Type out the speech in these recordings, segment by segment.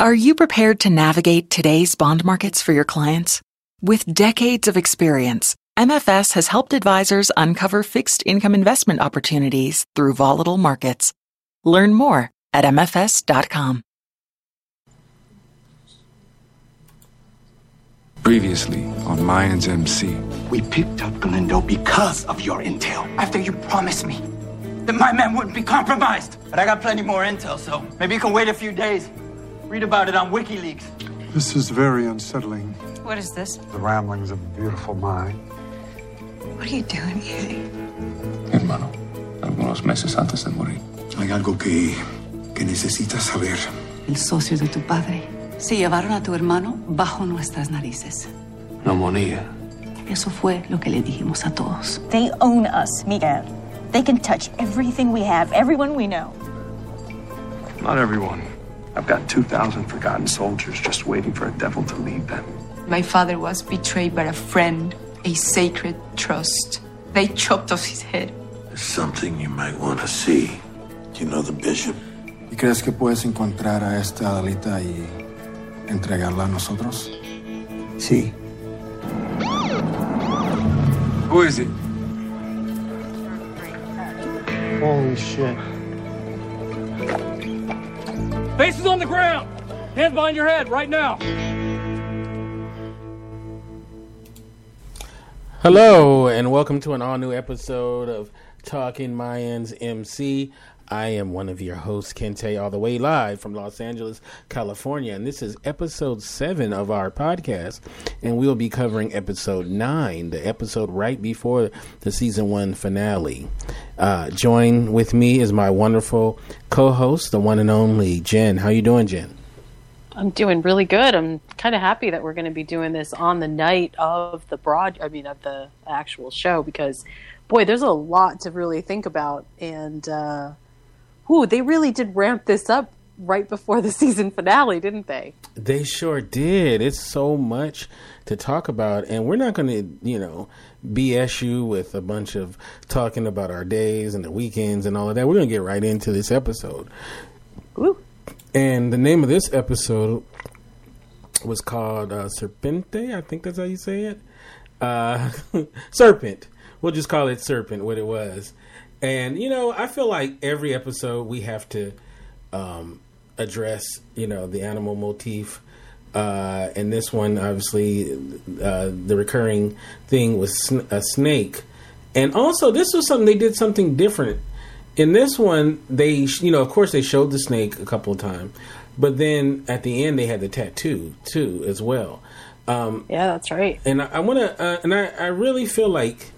Are you prepared to navigate today's bond markets for your clients? With decades of experience, MFS has helped advisors uncover fixed income investment opportunities through volatile markets. Learn more at MFS.com. Previously on Mayans MC. We picked up Galindo because of your intel. After you promised me that my men wouldn't be compromised. But I got plenty more intel, so maybe you can wait a few days. Read about it on WikiLeaks. This is very unsettling. What is this? The ramblings of a beautiful mind. What are you doing here? Hermano, algunos meses antes de morir. Hay algo que, que necesitas saber. El socio de tu padre. Se llevaron a tu hermano bajo nuestras narices. Neumonía. Eso fue lo que le dijimos a todos. They own us, Miguel. They can touch everything we have, everyone we know. Not everyone. I've got 2,000 forgotten soldiers just waiting for a devil to lead them. My father was betrayed by a friend, a sacred trust. They chopped off his head. There's something you might want to see. Do you know the bishop? ¿Y crees que puedes encontrar a esta Adelita y entregarla a nosotros? Sí. Who is it? Holy shit. Faces on the ground! Hands behind your head right now! Hello, and welcome to an all new episode of Talking Mayans MC. I am one of your hosts, Kente, all the way live from Los Angeles, California. And this is episode seven of our podcast. And we'll be covering episode nine, the episode right before the season one finale. Uh, join with me is my wonderful co host, the one and only Jen. How you doing, Jen? I'm doing really good. I'm kind of happy that we're going to be doing this on the night of the broad, I mean, of the actual show because, boy, there's a lot to really think about. And, uh, ooh, they really did ramp this up right before the season finale, didn't they? They sure did. It's so much to talk about, and we're not going to, you know, BS you with a bunch of talking about our days and the weekends and all of that. We're going to get right into this episode. Ooh. And the name of this episode was called uh, Serpente. I think that's how you say it. Uh, Serpent. We'll just call it Serpent, what it was. And you know, I feel like every episode we have to um, address, you know, the animal motif. Uh, and this one, obviously, uh, the recurring thing was sn- a snake. And also, this was something they did something different. In this one, they, you know, of course, they showed the snake a couple of times, but then at the end, they had the tattoo too, as well. Um, yeah, that's right. And I, I want to, uh, and I, I really feel like,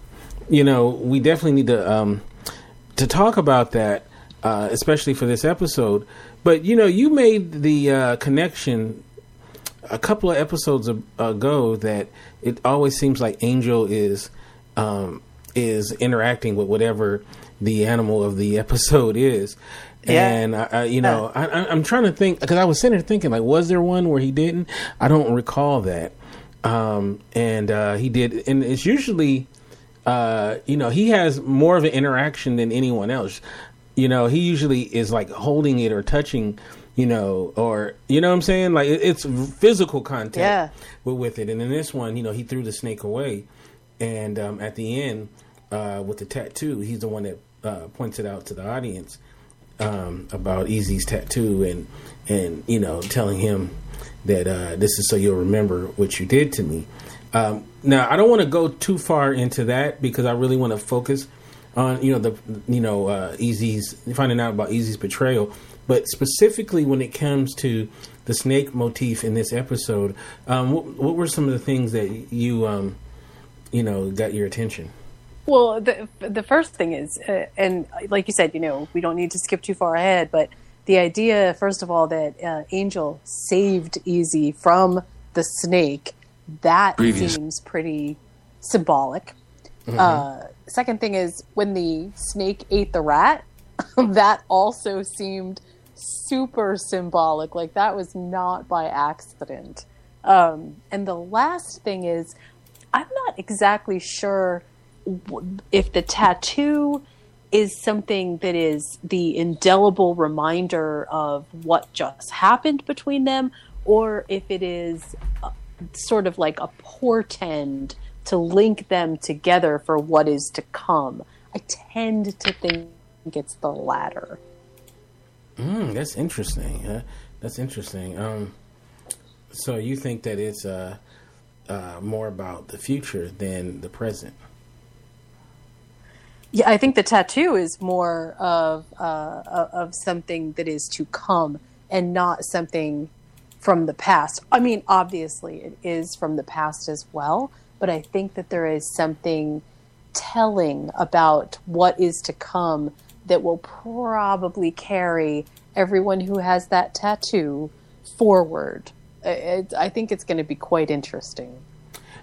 you know, we definitely need to. Um, to talk about that, uh, especially for this episode. But you know, you made the uh, connection a couple of episodes ago that it always seems like Angel is um, is interacting with whatever the animal of the episode is. Yeah. And I, I, you know, uh. I, I'm trying to think because I was sitting there thinking, like, was there one where he didn't? I don't recall that. Um, and uh, he did, and it's usually uh, you know, he has more of an interaction than anyone else. You know, he usually is like holding it or touching, you know, or you know what I'm saying? Like it's physical contact yeah. with, with it. And in this one, you know, he threw the snake away, and um, at the end, uh, with the tattoo, he's the one that uh, points it out to the audience um, about Easy's tattoo, and and you know, telling him that uh, this is so you'll remember what you did to me. Um, now, I don't want to go too far into that because I really want to focus on you know the you know uh, Easy's finding out about Easy's betrayal, but specifically when it comes to the snake motif in this episode, um, what, what, were some of the things that you um, you know got your attention? Well, the the first thing is, uh, and like you said, you know, we don't need to skip too far ahead, but the idea, first of all, that uh, Angel saved Easy from the snake that Previous. seems pretty symbolic. Mm-hmm. Uh, second thing is when the snake ate the rat, that also seemed super symbolic. Like that was not by accident. Um, and the last thing is, I'm not exactly sure if the tattoo is something that is the indelible reminder of what just happened between them, or if it is uh, sort of like a portend to link them together for what is to come. I tend to think it's the latter. Mm, that's interesting. Uh, that's interesting. Um, so you think that it's uh, uh, more about the future than the present? Yeah, I think the tattoo is more of uh, of something that is to come and not something from the past. I mean, obviously, it is from the past as well, but I think that there is something telling about what is to come that will probably carry everyone who has that tattoo forward. It, I think it's going to be quite interesting.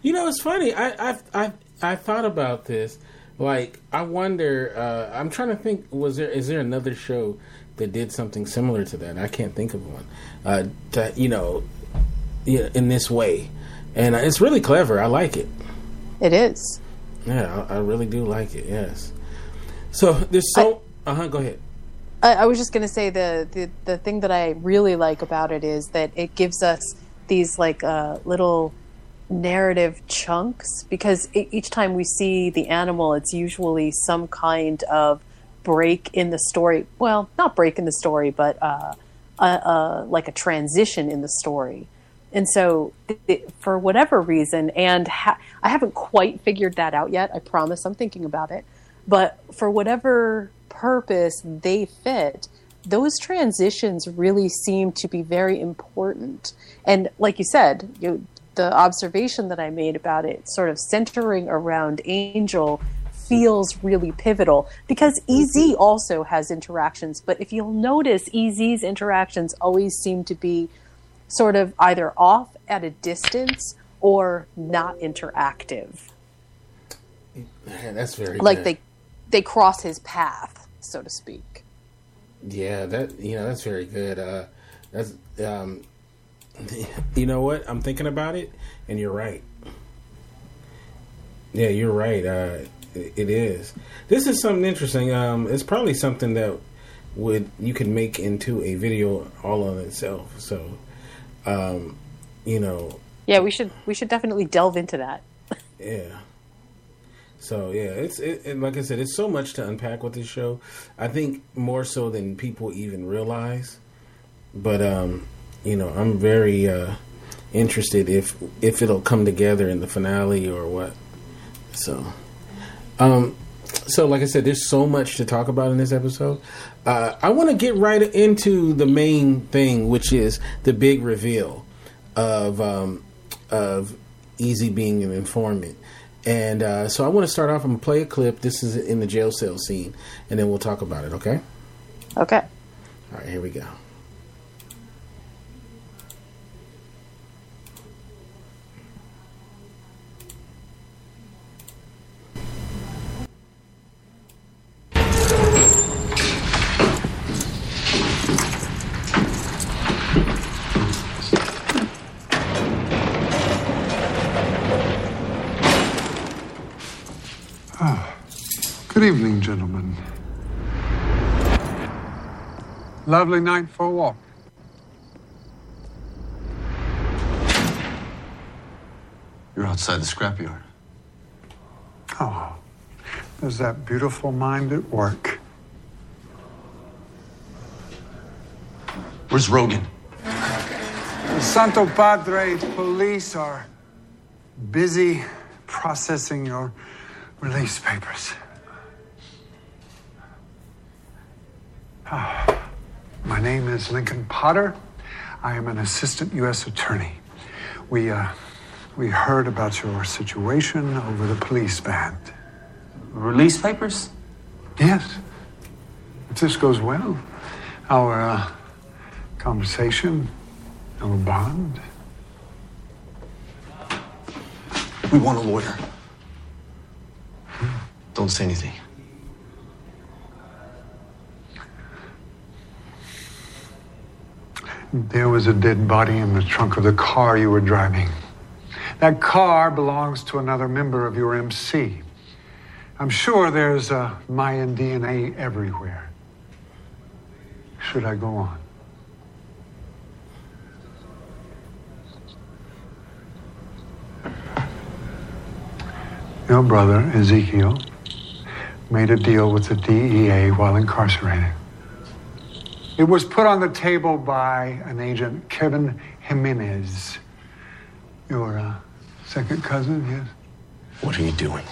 You know, it's funny. I I I, I thought about this. Like, I wonder. Uh, I'm trying to think. Was there is there another show that did something similar to that? I can't think of one. Uh, to, you know, in this way, and it's really clever. I like it. It is. Yeah, I, I really do like it. Yes. So there's so. Uh huh. Go ahead. I, I was just going to say the, the the thing that I really like about it is that it gives us these like uh, little narrative chunks because each time we see the animal, it's usually some kind of break in the story. Well, not break in the story, but uh, like a transition in the story. And so, it, for whatever reason, and ha- I haven't quite figured that out yet. I promise I'm thinking about it. But for whatever purpose they fit, those transitions really seem to be very important. And like you said, you, the observation that I made about it, sort of centering around Angel, feels really pivotal because EZ also has interactions. But if you'll notice, EZ's interactions always seem to be sort of either off at a distance or not interactive. Yeah, that's very like good. they they cross his path, so to speak. Yeah, that you know that's very good. Uh, that's um, you know what I'm thinking about it, and you're right. Yeah, you're right. Uh, it is. This is something interesting. Um, it's probably something that would you could make into a video all on itself. So, um, you know. Yeah, we should we should definitely delve into that. yeah. So yeah, it's it, it, like I said, it's so much to unpack with this show. I think more so than people even realize. But um, you know, I'm very uh, interested if if it'll come together in the finale or what. So, um, so like I said, there's so much to talk about in this episode. Uh, I want to get right into the main thing, which is the big reveal of um, of EZ being an informant. And uh, so I want to start off. I'm gonna play a clip. This is in the jail cell scene, and then we'll talk about it. Okay. Okay. All right. Here we go. Good evening, gentlemen. Lovely night for a walk. You're outside the scrapyard. Oh, there's that beautiful mind at work. Where's Rogan? The Santo Padre police are busy processing your release papers. Ah, my name is Lincoln Potter. I am an assistant U.S. attorney. We, uh, we heard about your situation over the police band. Release papers? Yes. If this goes well, our uh, conversation, our bond. We want a lawyer. Don't say anything. There was a dead body in the trunk of the car you were driving. That car belongs to another member of your MC. I'm sure there's uh, Mayan DNA everywhere. Should I go on? Your brother, Ezekiel, made a deal with the DEA while incarcerated. It was put on the table by an agent, Kevin Jimenez. Your uh, second cousin, yes? What are you doing?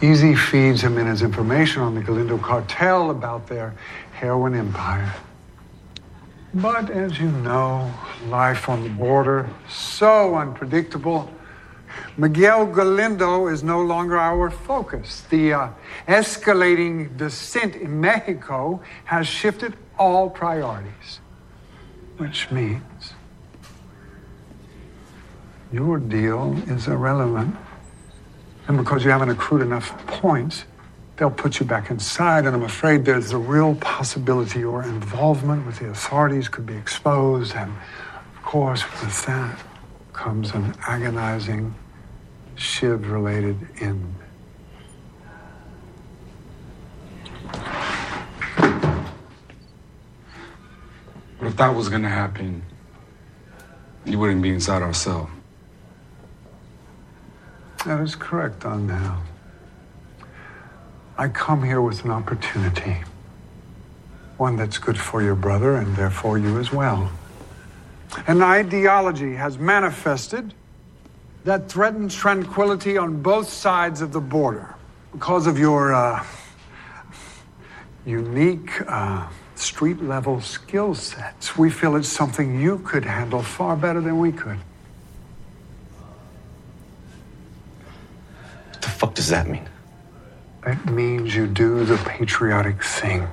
Easy feeds Jimenez information on the Galindo cartel about their heroin empire. But as you know, life on the border, so unpredictable. Miguel Galindo is no longer our focus. The uh, escalating dissent in Mexico has shifted all priorities, which means your deal is irrelevant. And because you haven't accrued enough points, they'll put you back inside. And I'm afraid there's a real possibility your involvement with the authorities could be exposed. And of course, with that comes an agonizing Shiv related end. But if that was gonna happen, you wouldn't be inside our cell. That is correct, on now. I come here with an opportunity. One that's good for your brother and therefore you as well. An ideology has manifested that threatens tranquility on both sides of the border because of your uh, unique uh, street level skill sets. We feel it's something you could handle far better than we could. What the fuck does that mean? It means you do the patriotic thing.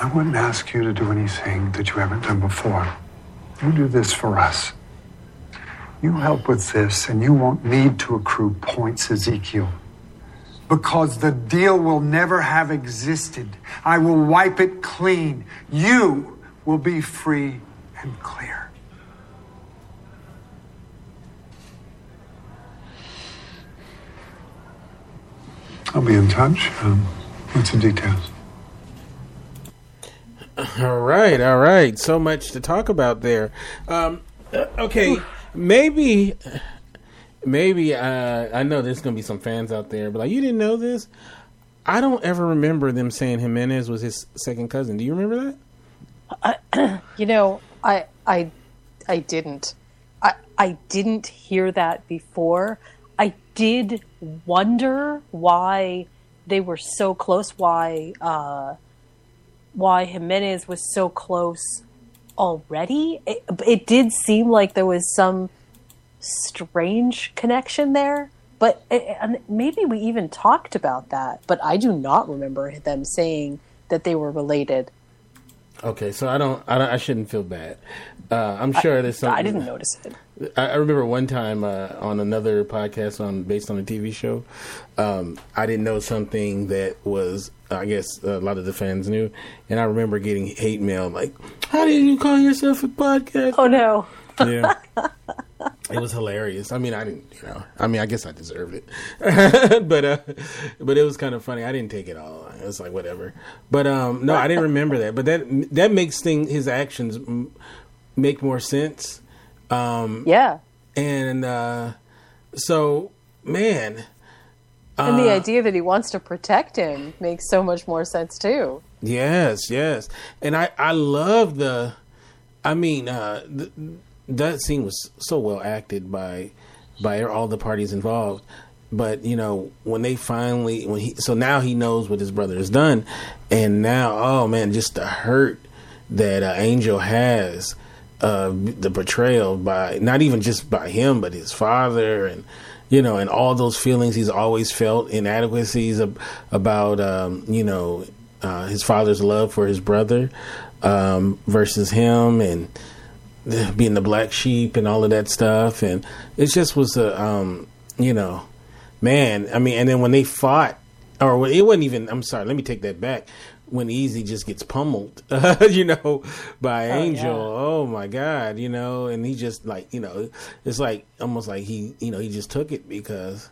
I wouldn't ask you to do anything that you haven't done before. You do this for us. You help with this, and you won't need to accrue points, Ezekiel. Because the deal will never have existed. I will wipe it clean. You will be free and clear. I'll be in touch um, with some details. All right, all right. So much to talk about there. Um, okay, maybe, maybe uh, I know there's gonna be some fans out there, but like you didn't know this. I don't ever remember them saying Jimenez was his second cousin. Do you remember that? I, you know, I I I didn't. I I didn't hear that before. I did wonder why they were so close. Why uh, why Jimenez was so close already. It, it did seem like there was some strange connection there. But and maybe we even talked about that. But I do not remember them saying that they were related. Okay, so I don't, I, don't, I shouldn't feel bad. Uh, I'm sure I, there's something. I didn't notice it. I, I remember one time uh, on another podcast on based on a TV show, um, I didn't know something that was, I guess, a lot of the fans knew, and I remember getting hate mail like, "How did you call yourself a podcast?" Oh no! Yeah. it was hilarious. I mean, I didn't, you know, I mean, I guess I deserved it, but uh, but it was kind of funny. I didn't take it all. It was like whatever. But um, no, I didn't remember that. But that that makes thing his actions m- make more sense. Um, yeah. And uh, so, man. And the uh, idea that he wants to protect him makes so much more sense too. Yes, yes, and I I love the, I mean, uh, th- that scene was so well acted by by all the parties involved. But you know when they finally when he so now he knows what his brother has done, and now oh man, just the hurt that uh, Angel has, uh, the betrayal by not even just by him but his father and you know, and all those feelings he's always felt, inadequacies ab- about, um, you know, uh, his father's love for his brother um, versus him, and being the black sheep and all of that stuff, and it just was a, um, you know, man. I mean, and then when they fought, or it wasn't even. I'm sorry. Let me take that back. when Easy just gets pummeled, you know, by Oh, Angel. yeah. Oh my God, you know, and he just like, you know, it's like almost like he, you know, he just took it because,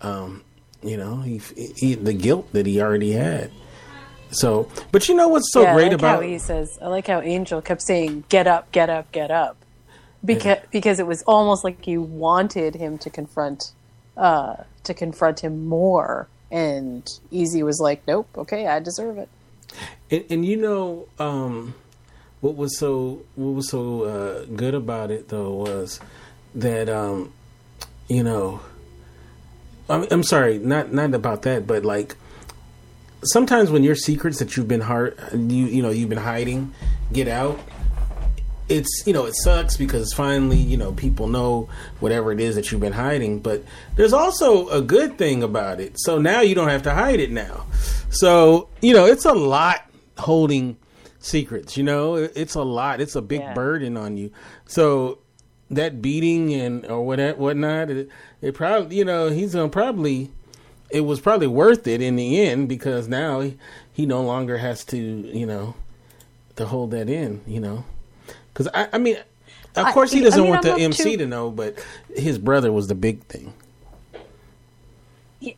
um, you know, he, he the guilt that he already had. So, but you know what's so yeah, I great like about how he says. I like how Angel kept saying, "Get up, get up, get up," because because it was almost like you wanted him to confront uh, to confront him more, and Easy was like, "Nope, okay, I deserve it." And, and you know, um, what was so what was so uh, good about it though was that um, you know, I'm, I'm sorry, not not about that, but like sometimes when your secrets that you've been hard, you you know, you've been hiding, get out. It's you know it sucks because finally you know people know whatever it is that you've been hiding, but there's also a good thing about it. So now you don't have to hide it now. So you know it's a lot holding secrets. You know it's a lot. It's a big Yeah. burden on you. So that beating and or what whatnot, it, it probably you know he's gonna probably it was probably worth it in the end because now he, he no longer has to you know to hold that in. You know because I, I mean. Of I- course, he doesn't mean, want I'm the MC to- to know, but his brother was the big thing.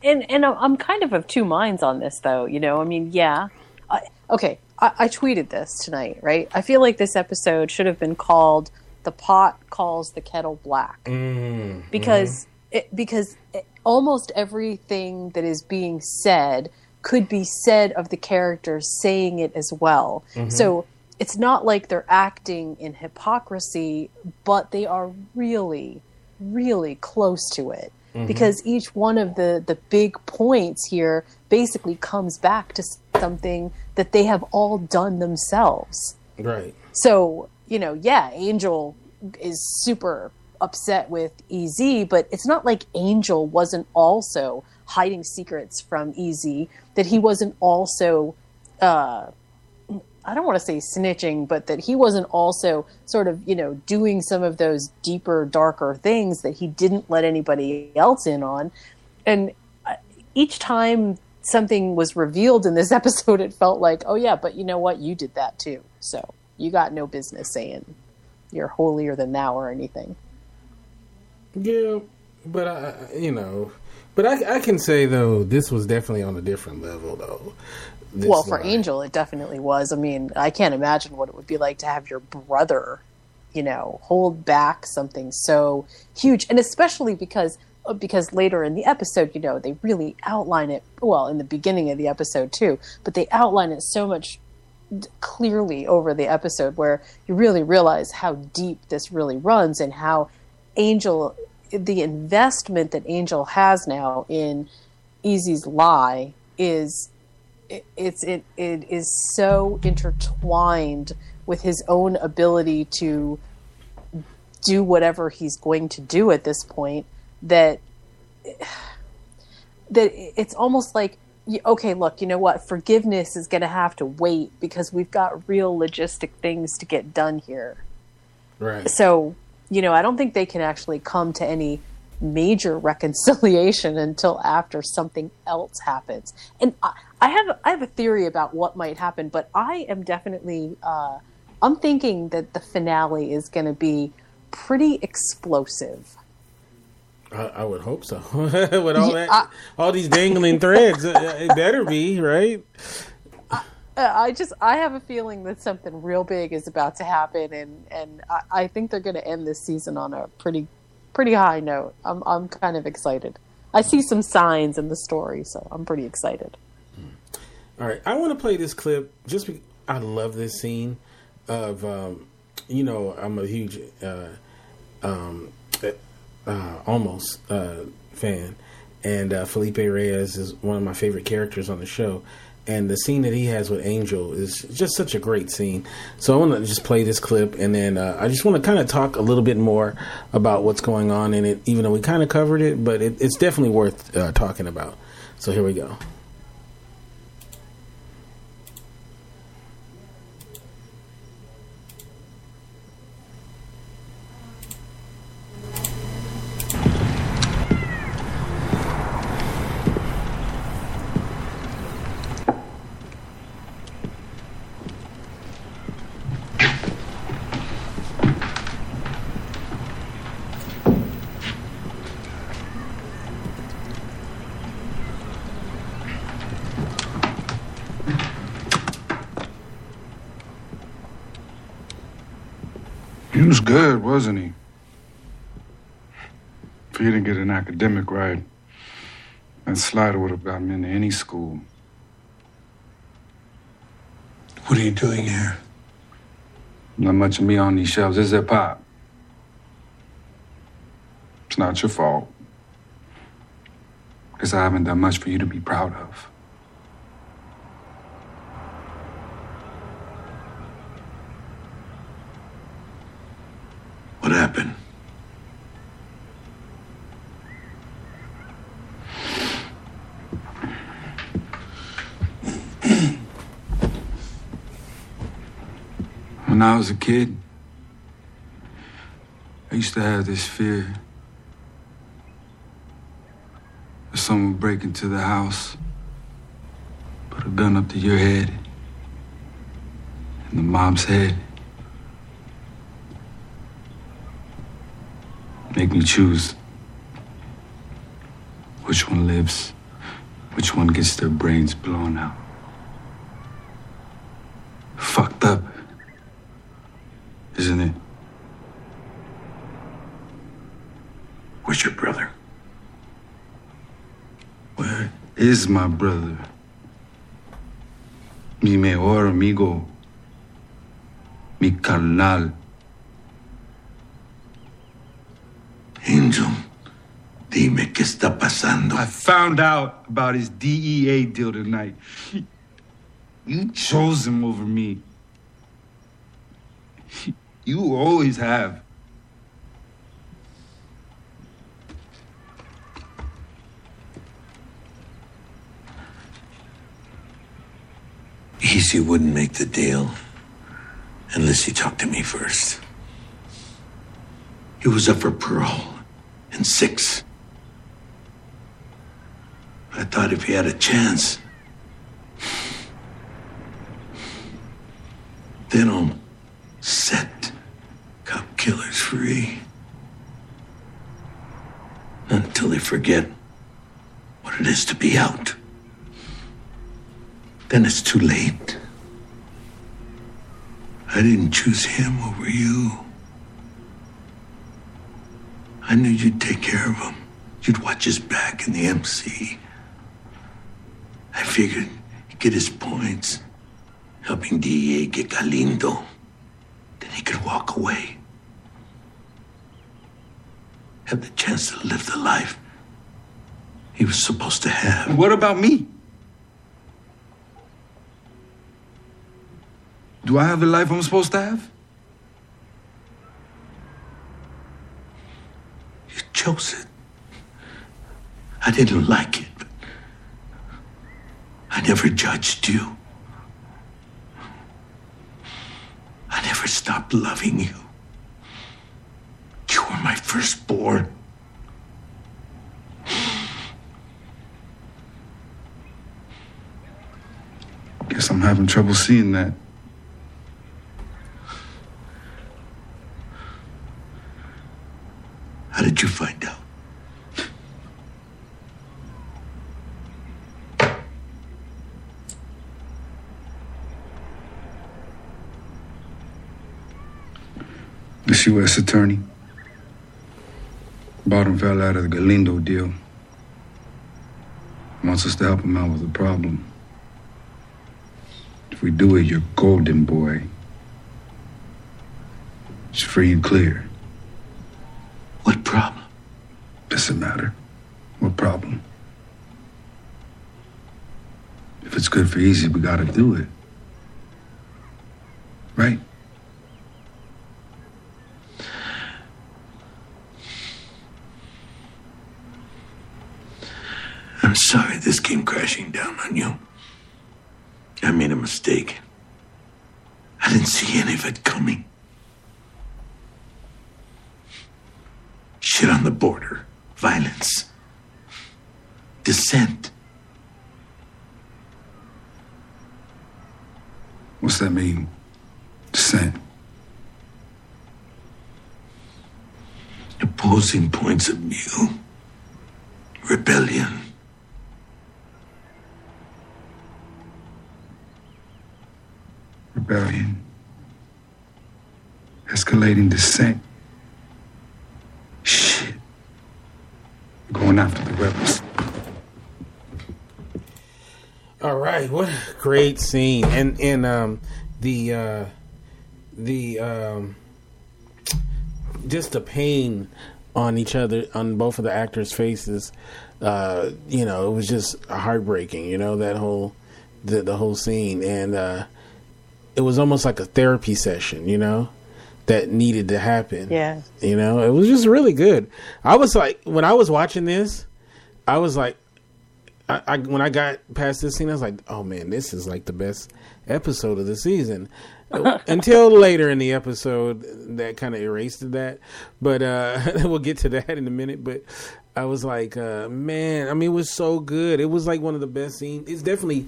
and and I'm kind of of two minds on this, though. You know, I mean, yeah, I, okay. I, I tweeted this tonight, right? I feel like this episode should have been called "The Pot Calls the Kettle Black" mm-hmm. because it, because it, almost everything that is being said could be said of the characters saying it as well. Mhm. So it's not like they're acting in hypocrisy, but they are really, really close to it Mhm. because each one of the the big points here basically comes back to something that they have all done themselves. Right. So, you know, yeah, Angel is super upset with EZ, but it's not like Angel wasn't also hiding secrets from EZ, that he wasn't also uh I don't want to say snitching, but that he wasn't also sort of, you know, doing some of those deeper, darker things that he didn't let anybody else in on. And uh, each time something was revealed in this episode, it felt like, oh, yeah, but you know what? You did that too. So you got no business saying you're holier than thou or anything. Yeah, but I, you know, but I, I can say though this was definitely on a different level though. Well, for line. Angel, it definitely was. I mean, I can't imagine what it would be like to have your brother, you know, hold back something so huge, and especially because uh, because later in the episode, you know, they really outline it. Well, in the beginning of the episode too, but they outline it so much clearly over the episode where you really realize how deep this really runs and how Angel, the investment that Angel has now in Easy's lie is it, it's it it is so intertwined with his own ability to do whatever he's going to do at this point that that it's almost like okay look you know what forgiveness is going to have to wait because we've got real logistic things to get done here Right. so you know i don't think they can actually come to any major reconciliation until after something else happens and i, I have i have a theory about what might happen but i am definitely uh, i'm thinking that the finale is going to be pretty explosive I, I would hope so. With all Yeah, that, all these dangling threads, it better be right. Uh, I just I have a feeling that something real big is about to happen, and and I, I think they're going to end this season on a pretty pretty high note. I'm I'm kind of excited. I see some signs in the story, so I'm pretty excited. All right, I want to play this clip just because I love this scene of, um, you know, I'm a huge, uh, um, uh, Olmos uh, fan, and uh, Felipe Reyes is one of my favorite characters on the show. And the scene that he has with Angel is just such a great scene. So I want to just play this clip, and then uh, I just want to kind of talk a little bit more about what's going on in it, even though we kind of covered it, but it, it's definitely worth uh, talking about. So here we go. Good, wasn't he? If he didn't get an academic right, that slider would have gotten into any school. What are you doing here? Not much of me on these shelves, is there, Pop? It's not your fault. Because I haven't done much for you to be proud of. What happened? When I was a kid, I used to have this fear that someone would break into the house, put a gun up to your head and the mom's head, make me choose which one lives, which one gets their brains blown out. Fucked up isn't it? Where's your brother? Where is my brother? Mi mejor amigo. Mi carnal. Angel, dime qué está pasando. I found out about his DEA deal tonight. You chose him over me. You always have. Easy wouldn't make the deal unless he talked to me first. He was up for parole in six. I thought if he had a chance, then I'll set cop killers free. Until they forget what it is to be out. Then it's too late. I didn't choose him over you. I knew you'd take care of him. You'd watch his back in the MC. I figured he'd get his points, helping DEA get Galindo. Then he could walk away. Have the chance to live the life he was supposed to have. What about me? Do I have the life I'm supposed to have? You chose it. I didn't like it, I never judged you. I never stopped loving you. You were my firstborn. Guess I'm having trouble seeing that. How did you find out? This U.S. attorney. Bottom fell out of the Galindo deal. Wants us to help him out with a problem. If we do it, you're golden, boy. It's free and clear. What problem? Doesn't matter. What problem? If it's good for easy, we gotta do it. Right? I'm this came crashing down on you. I made a mistake. I didn't see any of it coming. Shit on the border, violence, dissent. What's that mean? Dissent. Opposing points of view, rebellion. Rebellion. escalating dissent. Shit. Going after the rebels. All right, what a great scene, and and um, the uh, the um, just the pain on each other on both of the actors' faces. Uh, you know, it was just heartbreaking. You know that whole the the whole scene, and uh, it was almost like a therapy session. You know, that needed to happen. Yeah. You know, it was just really good. I was like, when I was watching this, I was like, I, I when I got past this scene, I was like, oh man, this is like the best episode of the season. Until later in the episode, that kind of erased that. But uh, we'll get to that in a minute. But I was like, uh, man, I mean, it was so good. It was like one of the best scenes. It's definitely,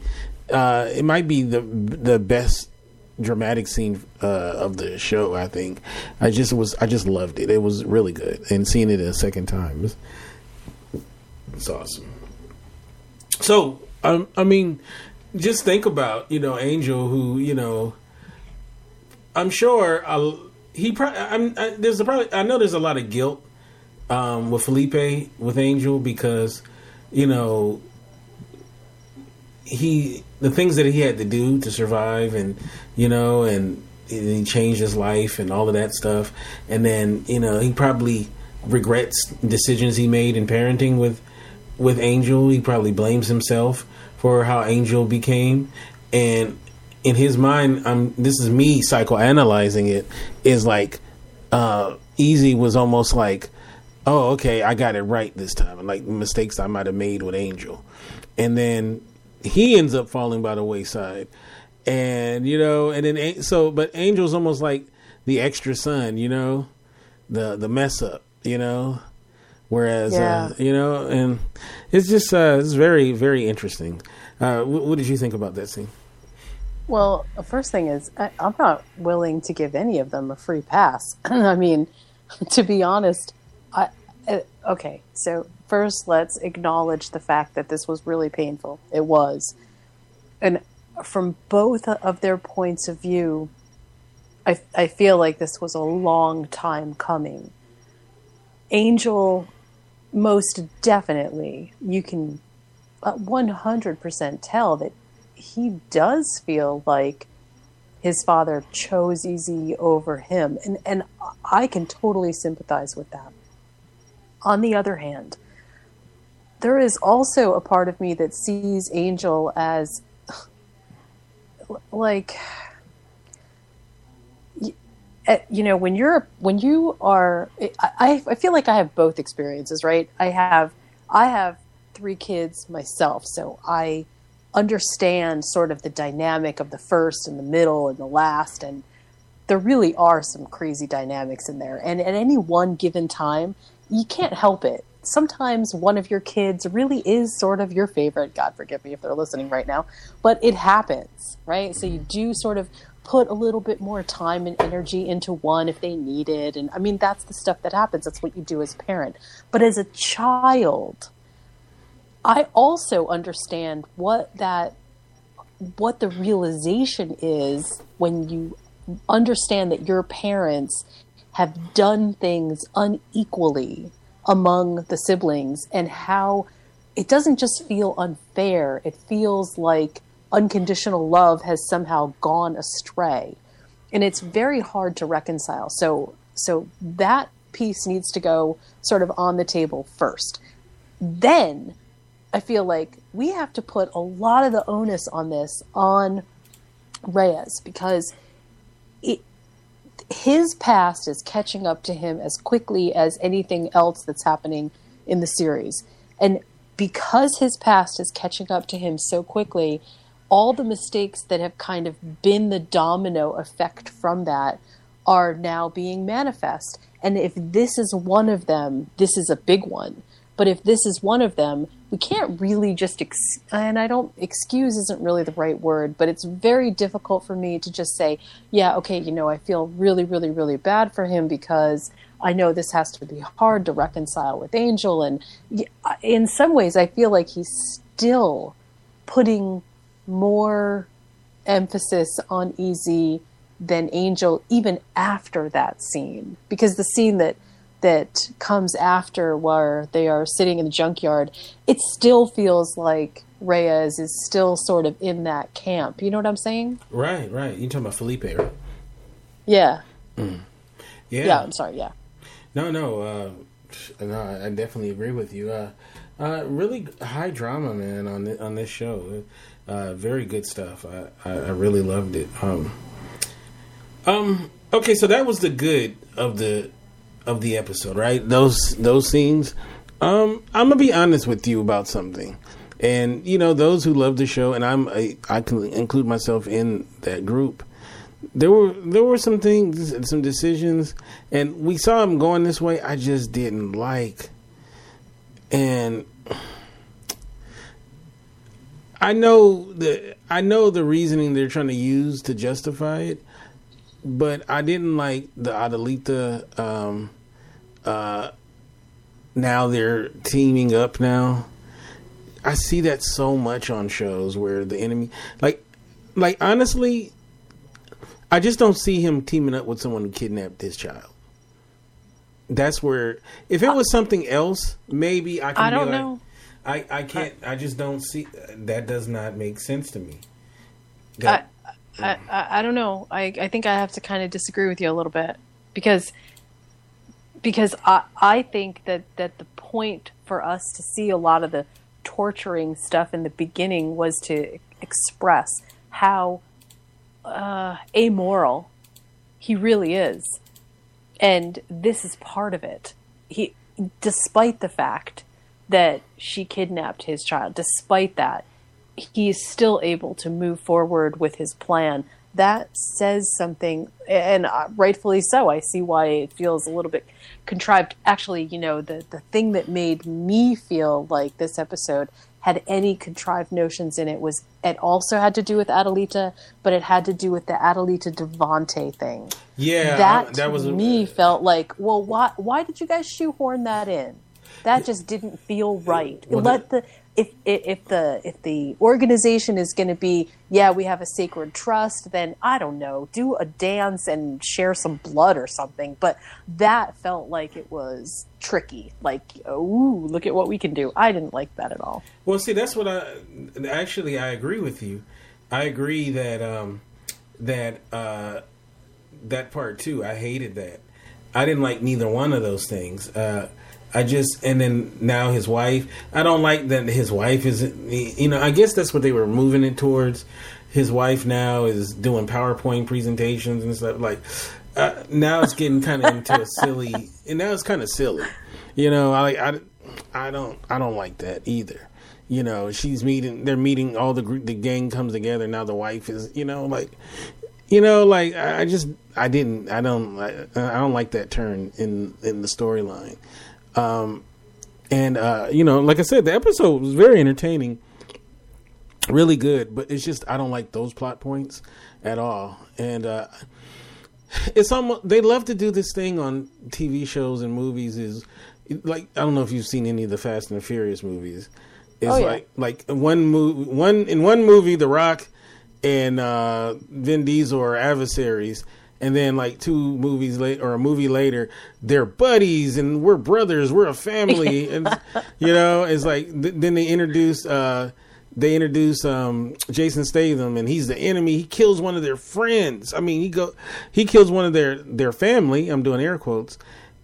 uh, it might be the the best dramatic scene uh, of the show. I think I just was I just loved it. It was really good, and seeing it a second time, it's, it's awesome. So um, I mean, just think about you know Angel, who you know, I'm sure uh, he probably I'm I, there's a probably I know there's a lot of guilt um, with Felipe with Angel because you know he the things that he had to do to survive and you know and, and he changed his life and all of that stuff. And then you know he probably regrets decisions he made in parenting with with Angel. He probably blames himself for how Angel became. And in his mind I'm this is me psychoanalyzing it is like uh easy was almost like oh okay I got it right this time. And like mistakes I might have made with Angel. And then he ends up falling by the wayside and you know and then so but angel's almost like the extra son you know the the mess up you know whereas Yeah. uh, you know and it's just uh it's very very interesting uh what, what did you think about that scene Well, the first thing is, I, I'm not willing to give any of them a free pass. I mean, to be honest, I uh, okay. So first, let's acknowledge the fact that this was really painful. It was, and from both of their points of view, I I feel like this was a long time coming. Angel, most definitely, you can uh, 100% tell that he does feel like his father chose easy over him and and I can totally sympathize with that. On the other hand, there is also a part of me that sees Angel as like eh, you know when you're when you are I, I feel like i have both experiences right? I have i have three kids myself so i understand sort of the dynamic of the first and the middle and the last and there really are some crazy dynamics in there. And at any one given time you can't help it sometimes one of your kids really is sort of your favorite god forgive me if they're listening right now but it happens right? So you mm-hmm. do sort of put a little bit more time and energy into one if they need it and i mean that's the stuff that happens. That's what you do as a parent. But as a child I also understand what that what the realization is when you understand that your parents have done things unequally among the siblings and how it doesn't just feel unfair. It feels like unconditional love has somehow gone astray. And it's very hard to reconcile. So so that piece needs to go sort of on the table first. Then I feel like we have to put a lot of the onus on this on Reyes because it, his past is catching up to him as quickly as anything else that's happening in the series. And because his past is catching up to him so quickly, all the mistakes that have kind of been the domino effect from that are now being manifest. And if this is one of them, this is a big one. But if this is one of them, we can't really just, ex- and I don't, excuse isn't really the right word, but it's very difficult for me to just say, yeah, okay, you know, I feel really, really, really bad for him because I know this has to be hard to reconcile with Angel. And in some ways, I feel like he's still putting more emphasis on Easy than Angel even after that scene because the scene that that comes after where they are sitting in the junkyard, it still feels like Reyes is still sort of in that camp. You know what I'm saying? Right, right. You talking about Felipe, right? Yeah. Mm. Yeah. Yeah. I'm sorry. Yeah. No, no, uh, no. I definitely agree with you. Uh, uh, really high drama, man, on the, on this show. Uh, very good stuff. I, I, I really loved it. Um, um. Okay, so that was the good of the of the episode, right? Those those scenes. Um, I'm gonna be honest with you about something, and you know those who love the show, and I'm I, can include myself in that group. There were there were some things, some decisions, and we saw them going this way. I just didn't like, and I know the I know the reasoning they're trying to use to justify it, but I didn't like the Adelita. Um, uh, now they're teaming up. Now I see that so much on shows where the enemy, like, like honestly, I just don't see him teaming up with someone who kidnapped his child. That's where, if it was something else, maybe I can. I don't like, know. I, I can't. I just don't see. That does not make sense to me. I, That- I, I I don't know. I, I think I have to kind of disagree with you a little bit because because I I think that that the point for us to see a lot of the torturing stuff in the beginning was to express how uh, amoral he really is, and this is part of it. He, despite the fact that she kidnapped his child, despite that, he is still able to move forward with his plan. That says something, and uh, rightfully so. I see why it feels a little bit contrived. Actually, you know, the, the thing that made me feel like this episode had any contrived notions in it was it also had to do with Adelita, but it had to do with the Adelita Devante thing. Yeah, that, that was to a- me felt like, well, why why did you guys shoehorn that in? That just didn't feel right. Well, Let the if if if the if the organization is going to be yeah we have a sacred trust then I don't know do a dance and share some blood or something but that felt like it was tricky like ooh look at what we can do I didn't like that at all Well, see, that's what I actually I agree with you. I agree that um, that uh, that part too. I hated that. I didn't like neither one of those things. Uh, I just and then now his wife. I don't like that his wife is. You know, I guess that's what they were moving it towards. His wife now is doing PowerPoint presentations and stuff like. Uh, now it's getting kind of into a silly, and now it's kind of silly. You know, I, I, I don't, I don't like that either. You know, she's meeting, they're meeting, all the group, the gang comes together. Now the wife is, you know, like, you know, like I just, I didn't, I don't, I, I don't like that turn in in the storyline. Um, and uh, you know, like I said, the episode was very entertaining, really good. But it's just I don't like those plot points at all. And uh, it's almost they love to do this thing on TV shows and movies. Is like I don't know if you've seen any of the Fast and the Furious movies. It's Oh, yeah. like like one movie, one in one movie, The Rock and uh, Vin Diesel are adversaries, and then like two movies later or a movie later, they're buddies and we're brothers, we're a family, and you know, it's like th- then they introduce. Uh, they introduce um, Jason Statham, and he's the enemy. He kills one of their friends. I mean, he go, he kills one of their their family. I'm doing air quotes,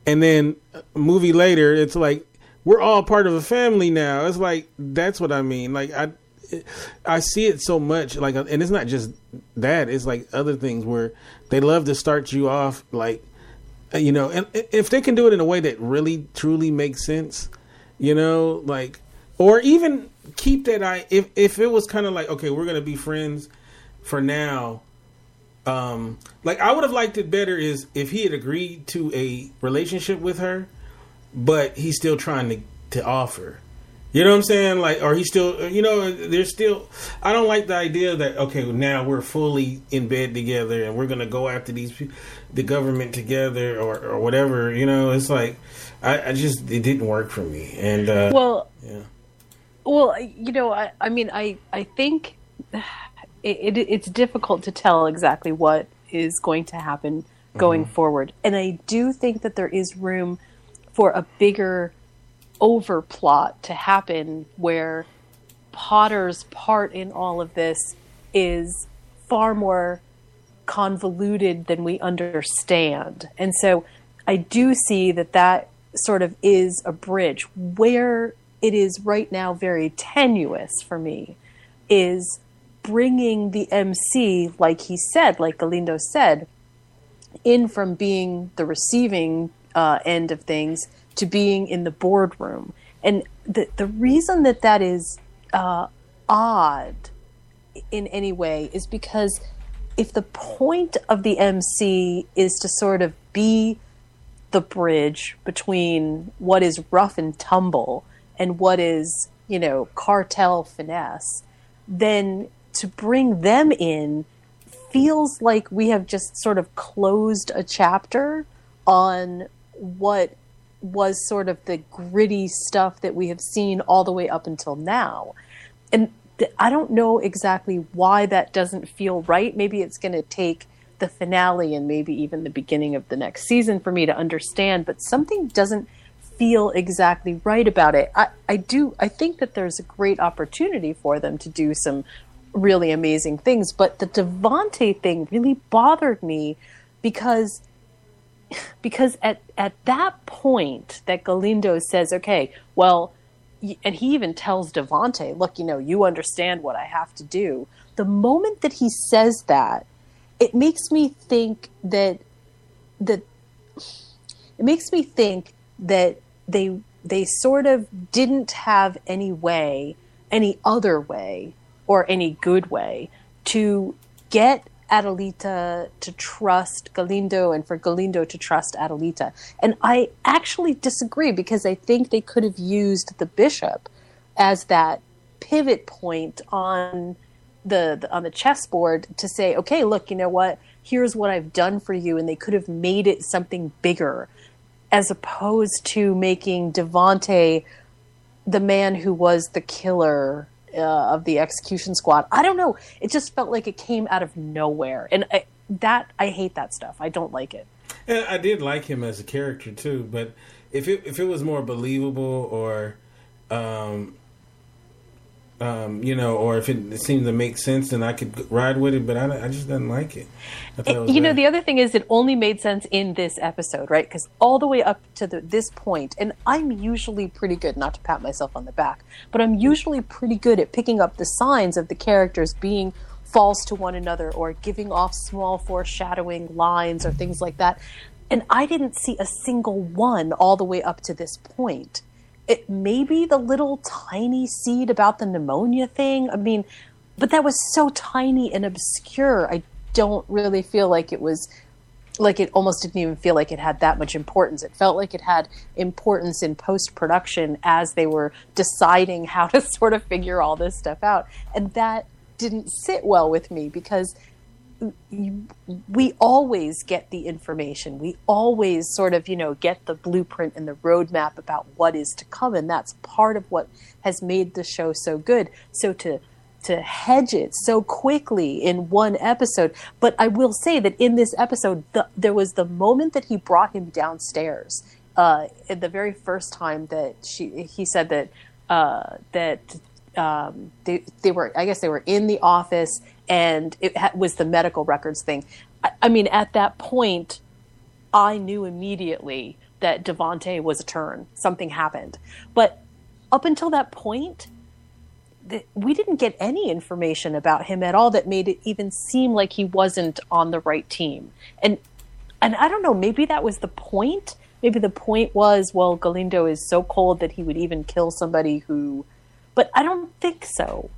and then a movie later, it's like we're all part of a family now. It's like that's what I mean. Like I, I see it so much. Like, and it's not just that. It's like other things where they love to start you off like, you know, and if they can do it in a way that really truly makes sense, you know, like, or even keep that I if if it was kind of like okay, we're gonna be friends for now. Um, like I would have liked it better is if he had agreed to a relationship with her, but he's still trying to to offer. You know what I'm saying? Like, or he still, you know, there's still. I don't like the idea that okay, now we're fully in bed together and we're gonna go after these, the government together or or whatever. You know, it's like, I, I just it didn't work for me. And uh, well yeah. Well, you know, I, I mean, I, I think it, it, it's difficult to tell exactly what is going to happen going Mm-hmm. forward. And I do think that there is room for a bigger overplot to happen where Potter's part in all of this is far more convoluted than we understand. And so I do see that that sort of is a bridge. Where it is right now very tenuous for me is bringing the MC, like he said, like Galindo said, in from being the receiving uh, end of things to being in the boardroom. And the, the reason that that is uh, odd in any way is because if the point of the MC is to sort of be the bridge between what is rough and tumble and what is, you know, cartel finesse, then to bring them in feels like we have just sort of closed a chapter on what was sort of the gritty stuff that we have seen all the way up until now. And th- I don't know exactly why that doesn't feel right. Maybe it's going to take the finale and maybe even the beginning of the next season for me to understand, but something doesn't feel exactly right about it. I, I do, I think that there's a great opportunity for them to do some really amazing things, but the Devante thing really bothered me because because at at that point that Galindo says, okay, well, and he even tells Devante, look, you know, you understand what I have to do. The moment that he says that, it makes me think that that it makes me think that they they sort of didn't have any way, any other way, or any good way to get Adelita to trust Galindo and for Galindo to trust Adelita. And I actually disagree because I think they could have used the bishop as that pivot point on the, the on the chessboard to say, okay, look, you know what? Here's what I've done for you, and they could have made it something bigger, as opposed to making Devante the man who was the killer uh, of the execution squad. I don't know. It just felt like it came out of nowhere, and I, that I hate that stuff. I don't like it. I did like him as a character too, but if it if it was more believable or, um, um, you know, or if it seemed to make sense, then I could ride with it. But I, I just didn't like it. It you know, the other thing is it only made sense in this episode, right? Because all the way up to the, this point, and I'm usually pretty good, not to pat myself on the back, but I'm usually pretty good at picking up the signs of the characters being false to one another or giving off small foreshadowing lines or things like that. And I didn't see a single one all the way up to this point. It maybe the little tiny seed about the pneumonia thing. I mean, but that was so tiny and obscure. I don't really feel like it was like it almost didn't even feel like it had that much importance. It felt like it had importance in post production as they were deciding how to sort of figure all this stuff out. And that didn't sit well with me because we always get the information. We always sort of, you know, get the blueprint and the roadmap about what is to come, and that's part of what has made the show so good. So to to hedge it so quickly in one episode, but I will say that in this episode, the, there was the moment that he brought him downstairs. Uh, the very first time that she, he said that uh, that um, they they were, I guess they were in the office and it ha- was the medical records thing. I, I mean, at that point, I knew immediately that Devante was a turn. Something happened, but up until that point, we didn't get any information about him at all that made it even seem like he wasn't on the right team. And and I don't know, maybe that was the point. Maybe the point was, well, Galindo is so cold that he would even kill somebody who. But I don't think so.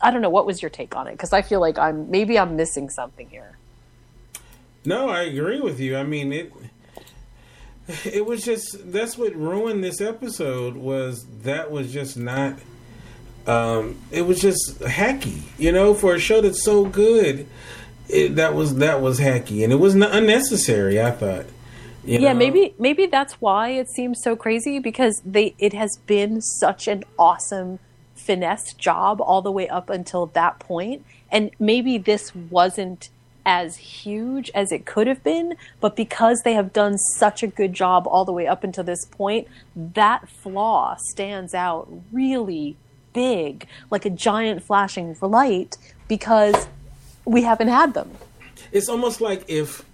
I, don't know. What was your take on it? Because I feel like I'm maybe I'm missing something here. No, I agree with you. I mean it. It was just that's what ruined this episode was that was just not. Um, it was just hacky, you know, for a show that's so good. It, that was that was hacky, and it was not unnecessary. I thought. You yeah, know? maybe maybe that's why it seems so crazy because they it has been such an awesome finesse job all the way up until that point, and maybe this wasn't as huge as it could have been, but because they have done such a good job all the way up until this point, that flaw stands out really big, like a giant flashing light, because we haven't had them. It's almost like if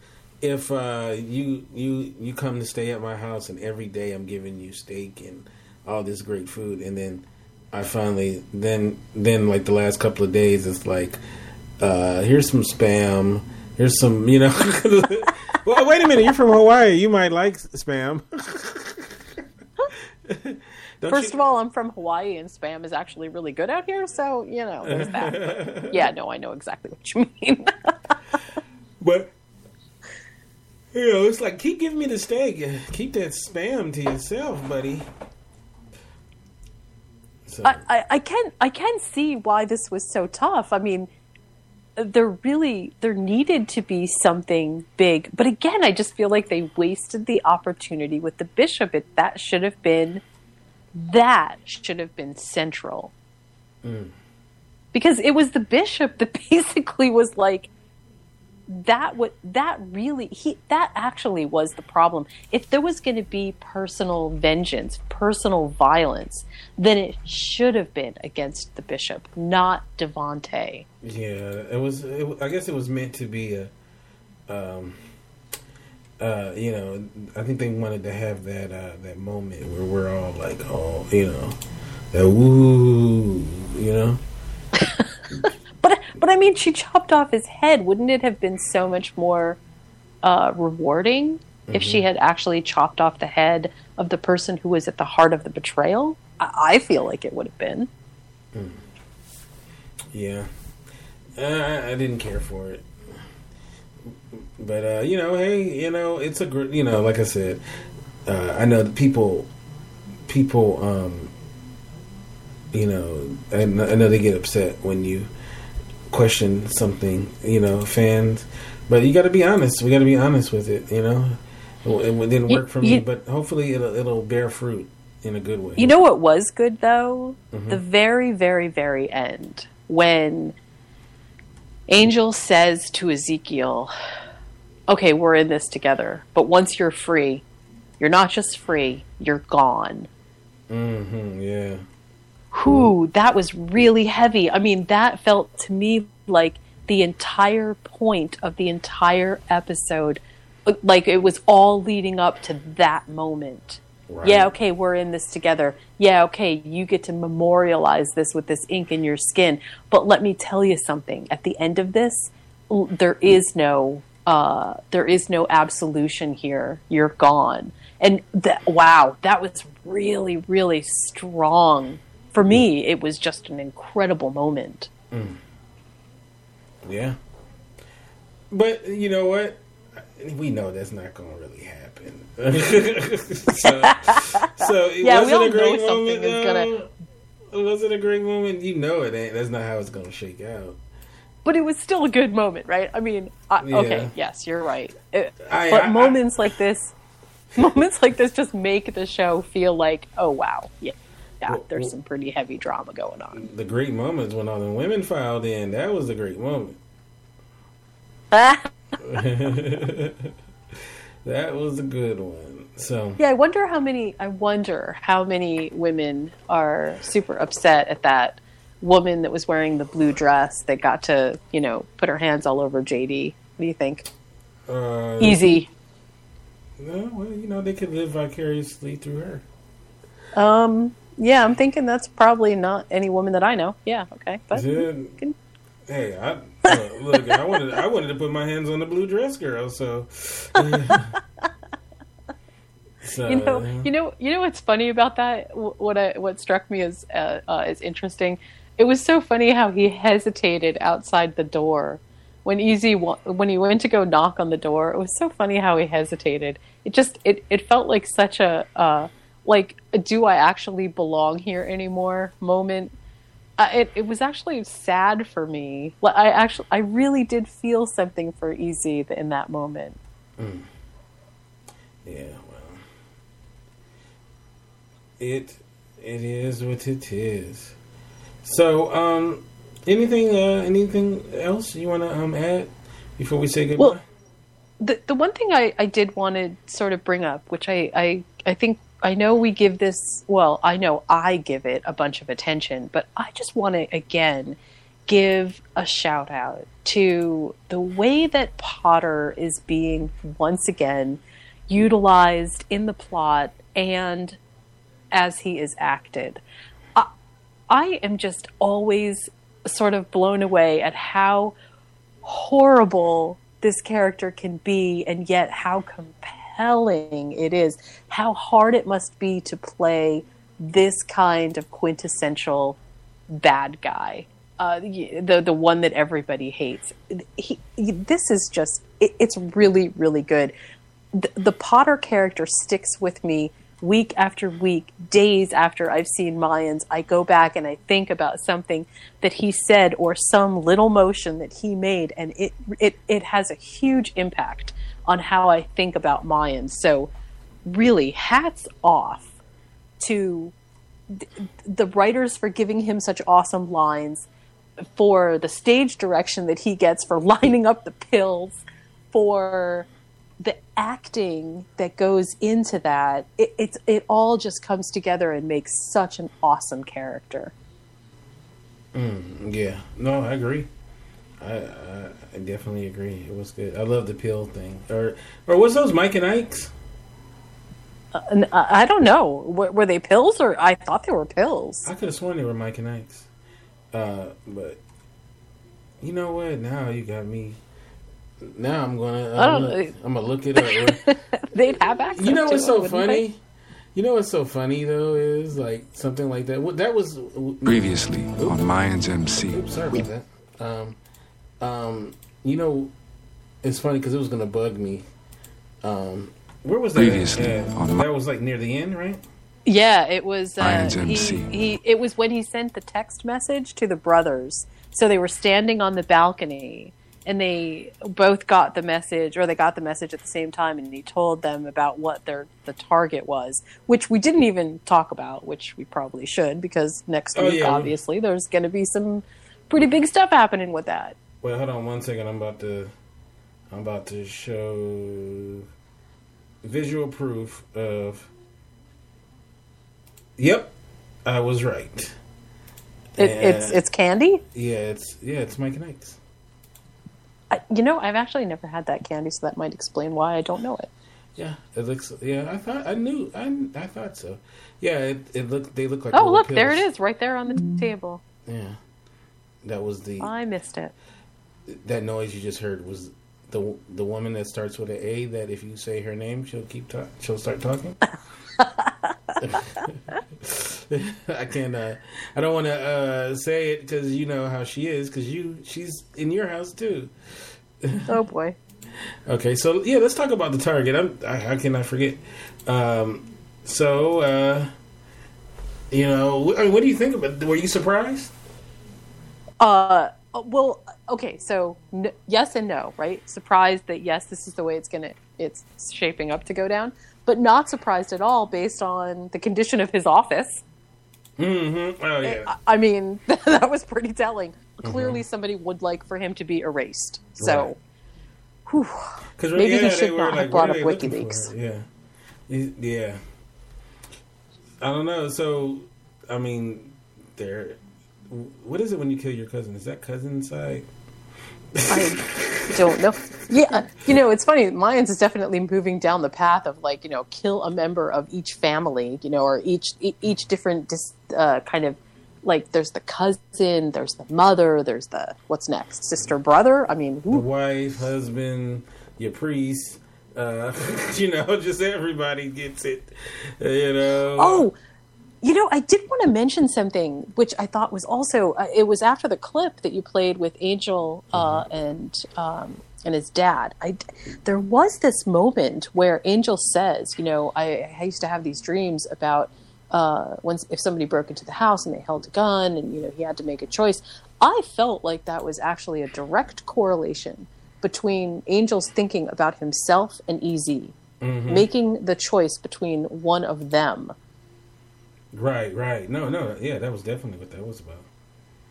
if uh, you you you come to stay at my house and every day I'm giving you steak and all this great food, and then I finally then then like the last couple of days it's like uh, here's some spam, here's some you know. well, wait a minute, you're from Hawaii, you might like spam. First you? of all, I'm from Hawaii, and spam is actually really good out here. So you know, there's that. But, yeah, no, I know exactly what you mean. but you know, it's like keep giving me the steak. Keep that spam to yourself, buddy. So. I, I, I can I can see why this was so tough. I mean, there really there needed to be something big, but again, I just feel like they wasted the opportunity with the bishop. It that should have been that should have been central. Mm. Because it was the bishop that basically was like that what that really he that actually was the problem. If there was going to be personal vengeance, personal violence, then it should have been against the bishop, not Devante. Yeah, it was. It, I guess it was meant to be a um, uh, you know, I think they wanted to have that uh, that moment where we're all like, oh, you know, that woo, you know. but I mean, she chopped off his head. Wouldn't it have been so much more uh, rewarding mm-hmm. if she mm-hmm. had actually chopped off the head of the person who was at the heart of the betrayal? I, I feel like it would have been. Mm. Yeah, I, I didn't care for it. But uh, you know, hey, you know, it's a gr- you know, like I said, uh, I know people, people, um, you know, I, I know they get upset when you question something, you know, fans. But you got to be honest. We got to be honest with it. You know, it, it didn't work for me, but hopefully it'll, it'll bear fruit in a good way. You know what was good though? Mm-hmm. The very, very, very end when Angel says to Ezekiel, okay, we're in this together. But once you're free, you're not just free, you're gone. Mm-hmm, yeah. Whew, that was really heavy. I mean, that felt to me like the entire point of the entire episode. Like it was all leading up to that moment. Right. Yeah, okay, we're in this together. Yeah, okay, you get to memorialize this with this ink in your skin. But let me tell you something. At the end of this, there is no uh, there is no absolution here. You're gone. And that, wow, that was really, really strong. For me, it was just an incredible moment. Mm. Yeah. But you know what? We know that's not going to really happen. so, so yeah, was it a great moment? Gonna... wasn't a great moment? You know it ain't. That's not how it's going to shake out but it was still a good moment, right? I mean, I, yeah. okay, yes, you're right. It, I, but I, moments like this, moments like this, just make the show feel like, oh wow, yeah, well, there's well, some pretty heavy drama going on. The great moments when all the women filed in. That was the great moment. that was a good one. So yeah, I wonder how many. I wonder how many women are super upset at that woman that was wearing the blue dress that got to, you know, put her hands all over JD. What do you think? Uh, Easy. No, well, you know, they could live vicariously through her. Um, yeah, I'm thinking that's probably not any woman that I know. Yeah, okay, but can... hey, I uh, look, I wanted, I wanted to put my hands on the blue dress girl, so. So, you know, you know, you know what's funny about that? What I, what struck me as uh, uh, as interesting it was so funny how he hesitated outside the door when EZ when he went to go knock on the door. It was so funny how he hesitated. It just it it felt like such a uh, like do I actually belong here anymore moment. Uh, it it was actually sad for me. I actually I really did feel something for EZ in that moment. Mm. Yeah, well, it it is what it is. So, um, anything, uh, anything else you want to um, add before we say goodbye? Well, the the one thing I, I did want to sort of bring up, which I, I I think I know we give this well, I know I give it a bunch of attention, but I just want to again give a shout out to the way that Potter is being once again utilized in the plot and as he is acted. I, I am just always sort of blown away at how horrible this character can be and yet how compelling it is. How hard it must be to play this kind of quintessential bad guy. Uh, the the one that everybody hates. He, this is just it, it's really really good. The, the Potter character sticks with me week after week, days after I've seen Mayans, I go back and I think about something that he said or some little motion that he made, and it it it has a huge impact on how I think about Mayans. So, really, hats off to th- the writers for giving him such awesome lines, for the stage direction that he gets for lining up the pills, for the acting that goes into that, it, it all just comes together and makes such an awesome character. Mm, yeah, no, I agree. I, I, I definitely agree. It was good. I love the pill thing. Or or was those Mike and Ike's? Uh, I don't know. Were, were, they pills or I thought they were pills? I could have sworn they were Mike and Ike's. Uh, but you know what? Now you got me now I'm gonna. Uh, look, I'm gonna look it up. They'd have access. You know what's so it, funny? They? You know what's so funny though is like something like that. That was previously oops, on Mayans MC. Oops, sorry about that. Um, um, you know, it's funny because it was gonna bug me. Um, where was that? Previously uh, that was like near the end, right? Yeah, it was. Uh, he, MC. he it was when he sent the text message to the brothers. So they were standing on the balcony and they both got the message or they got the message at the same time and he told them about what their the target was which we didn't even talk about which we probably should because next Oh, week yeah. obviously there's going to be some pretty big stuff happening with that Wait, hold on one second. I'm about to. I'm about to show visual proof of. Yep, I was right. it, it's it's candy Yeah, it's yeah, it's Mike and Ike's. I, you know i've actually never had that candy so that might explain why i don't know it Yeah, it looks. Yeah, I thought I knew. I I thought so. Yeah, it it looked. They look like. oh look there it is, right there on the t- table Yeah, that was the i missed it that noise you just heard was the the woman that starts with an A. That if you say her name, she'll keep talk. She'll start talking. I can't. Uh, I don't want to uh, say it because you know how she is. Because you, she's in your house too. oh boy Okay, so yeah, let's talk about the target. I'm, I, how can I forget? Um, so, uh, you know, wh- I mean, what do you think about? Were you surprised? Uh, Uh, well, okay, so n- yes and no, right? Surprised that yes, this is the way it's gonna, it's shaping up to go down, but not surprised at all based on the condition of his office. Mm-hmm. Oh eh, yeah. I, I mean, that was pretty telling. Mm-hmm. Clearly, somebody would like for him to be erased. So, Right. whew, maybe yeah, he should not like, have brought up are they looking WikiLeaks. Yeah, yeah. I don't know. So, I mean, there. What is it when you kill your cousin? Is that cousin side? I don't know. Yeah, you know, it's funny. Mayans is definitely moving down the path of like you know, kill a member of each family, you know, or each each different dis, uh, kind of like there's the cousin, there's the mother, there's the what's next, sister, brother. I mean, The wife, husband, your priest. Uh, you know, just everybody gets it. You know. Oh, you know, I did want to mention something which I thought was also. Uh, it was after the clip that you played with Angel uh, and um, and his dad. I there was this moment where Angel says, you know, I, I used to have these dreams about uh, when if somebody broke into the house and they held a gun and you know he had to make a choice. I felt like that was actually a direct correlation between Angel's thinking about himself and Ez, Mhm. making the choice between one of them. Right, right. No, no. Yeah, that was definitely what that was about.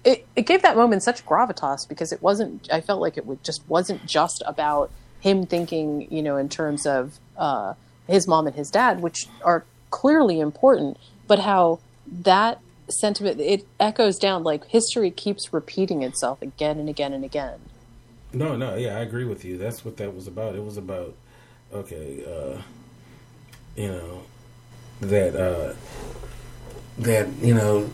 it, it gave that moment such gravitas because it wasn't i felt like it would just wasn't just about him thinking you know in terms of uh, his mom and his dad which are clearly important but how that sentiment it echoes down like history keeps repeating itself again and again and again No, no, yeah, I agree with you. That's what that was about. It was about okay, uh, you know, that uh, that you know,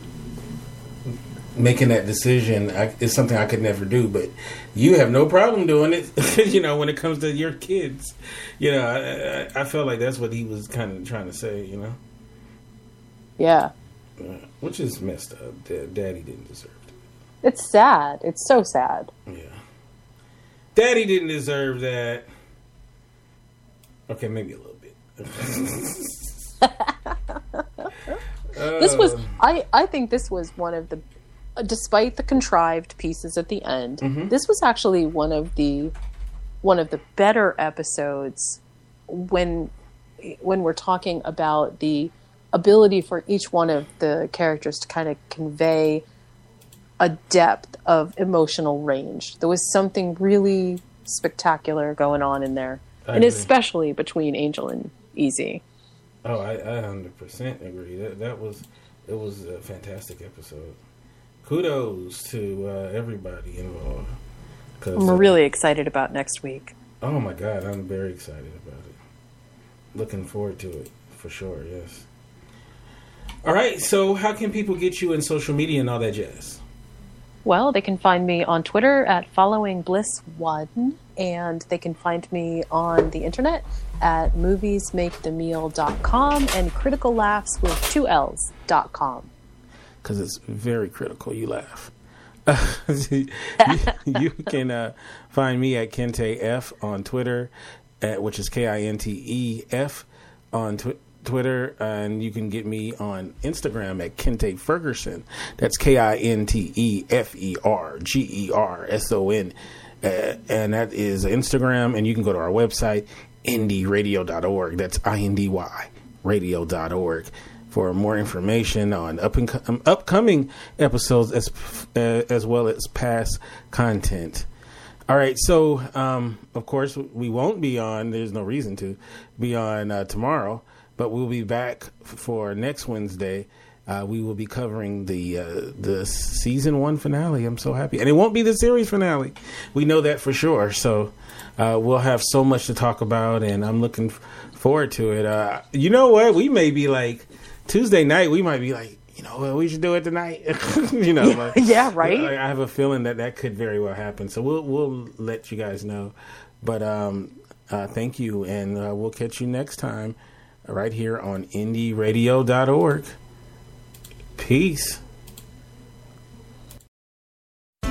making that decision I, is something I could never do. But you have no problem doing it. you know, when it comes to your kids, you know, I, I, I felt like that's what he was kind of trying to say. You know, yeah Uh, which is messed up. Da- Daddy didn't deserve. It. It's sad it's so sad Yeah. Daddy didn't deserve that. Okay, maybe a little bit. this was Uh, I, I think this was one of the despite the contrived pieces at the end Mhm. this was actually one of the one of the better episodes when when we're talking about the ability for each one of the characters to kind of convey a depth of emotional range there was something really spectacular going on in there I and agree. especially between angel and EZ Oh, I, I 100% agree. That that was it was a fantastic episode. Kudos to uh, everybody involved. 'Cause, i'm uh, really excited about next week Oh my god, I'm very excited about it. Looking forward to it for sure. Yes. All right. So, how can people get you in social media and all that jazz? Well, they can find me on Twitter at following bliss one, and they can find me on the internet at moviesmakethemeal.com and critical laughs with two L's dot com. because it's very critical. You laugh. you, you can uh, find me at Kinte F on Twitter, at, which is K I N T E F on tw- Twitter, and you can get me on Instagram at Kinte Ferguson. That's K I N T E F E R G E R S O N, uh, and that is Instagram. And you can go to our website indyradio.org. That's I N D Y radio.org for more information on up and um, upcoming episodes as uh, as well as past content. All right, so um, of course we won't be on. There's no reason to be on uh, tomorrow, but we'll be back for next Wednesday. Uh, we will be covering the uh, the season one finale. I'm so happy, and it won't be the series finale. We know that for sure. So uh, we'll have so much to talk about, and I'm looking f- forward to it. Uh, you know what? We may be like Tuesday night. We might be like, you know, what we should do it tonight. you know, like- Yeah, right? I have a feeling that that could very well happen. So we'll we'll let you guys know. But um, uh, thank you, and uh, we'll catch you next time right here on IndyRadio.org. Peace.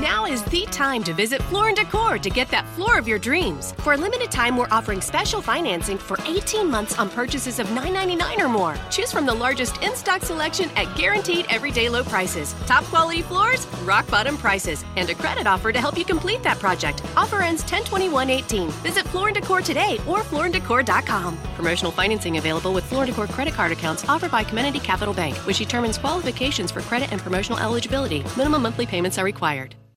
Now is the time to visit Floor and Decor to get that floor of your dreams. For a limited time, we're offering special financing for 18 months on purchases of $9.99 or more. Choose from the largest in stock selection at guaranteed everyday low prices. Top quality floors, rock bottom prices, and a credit offer to help you complete that project. Offer ends 10/21/18. Visit Floor and Decor today or flooranddecor.com. Promotional financing available with Floor and Decor credit card accounts offered by Community Capital Bank, which determines qualifications for credit and promotional eligibility. Minimum monthly payments are required.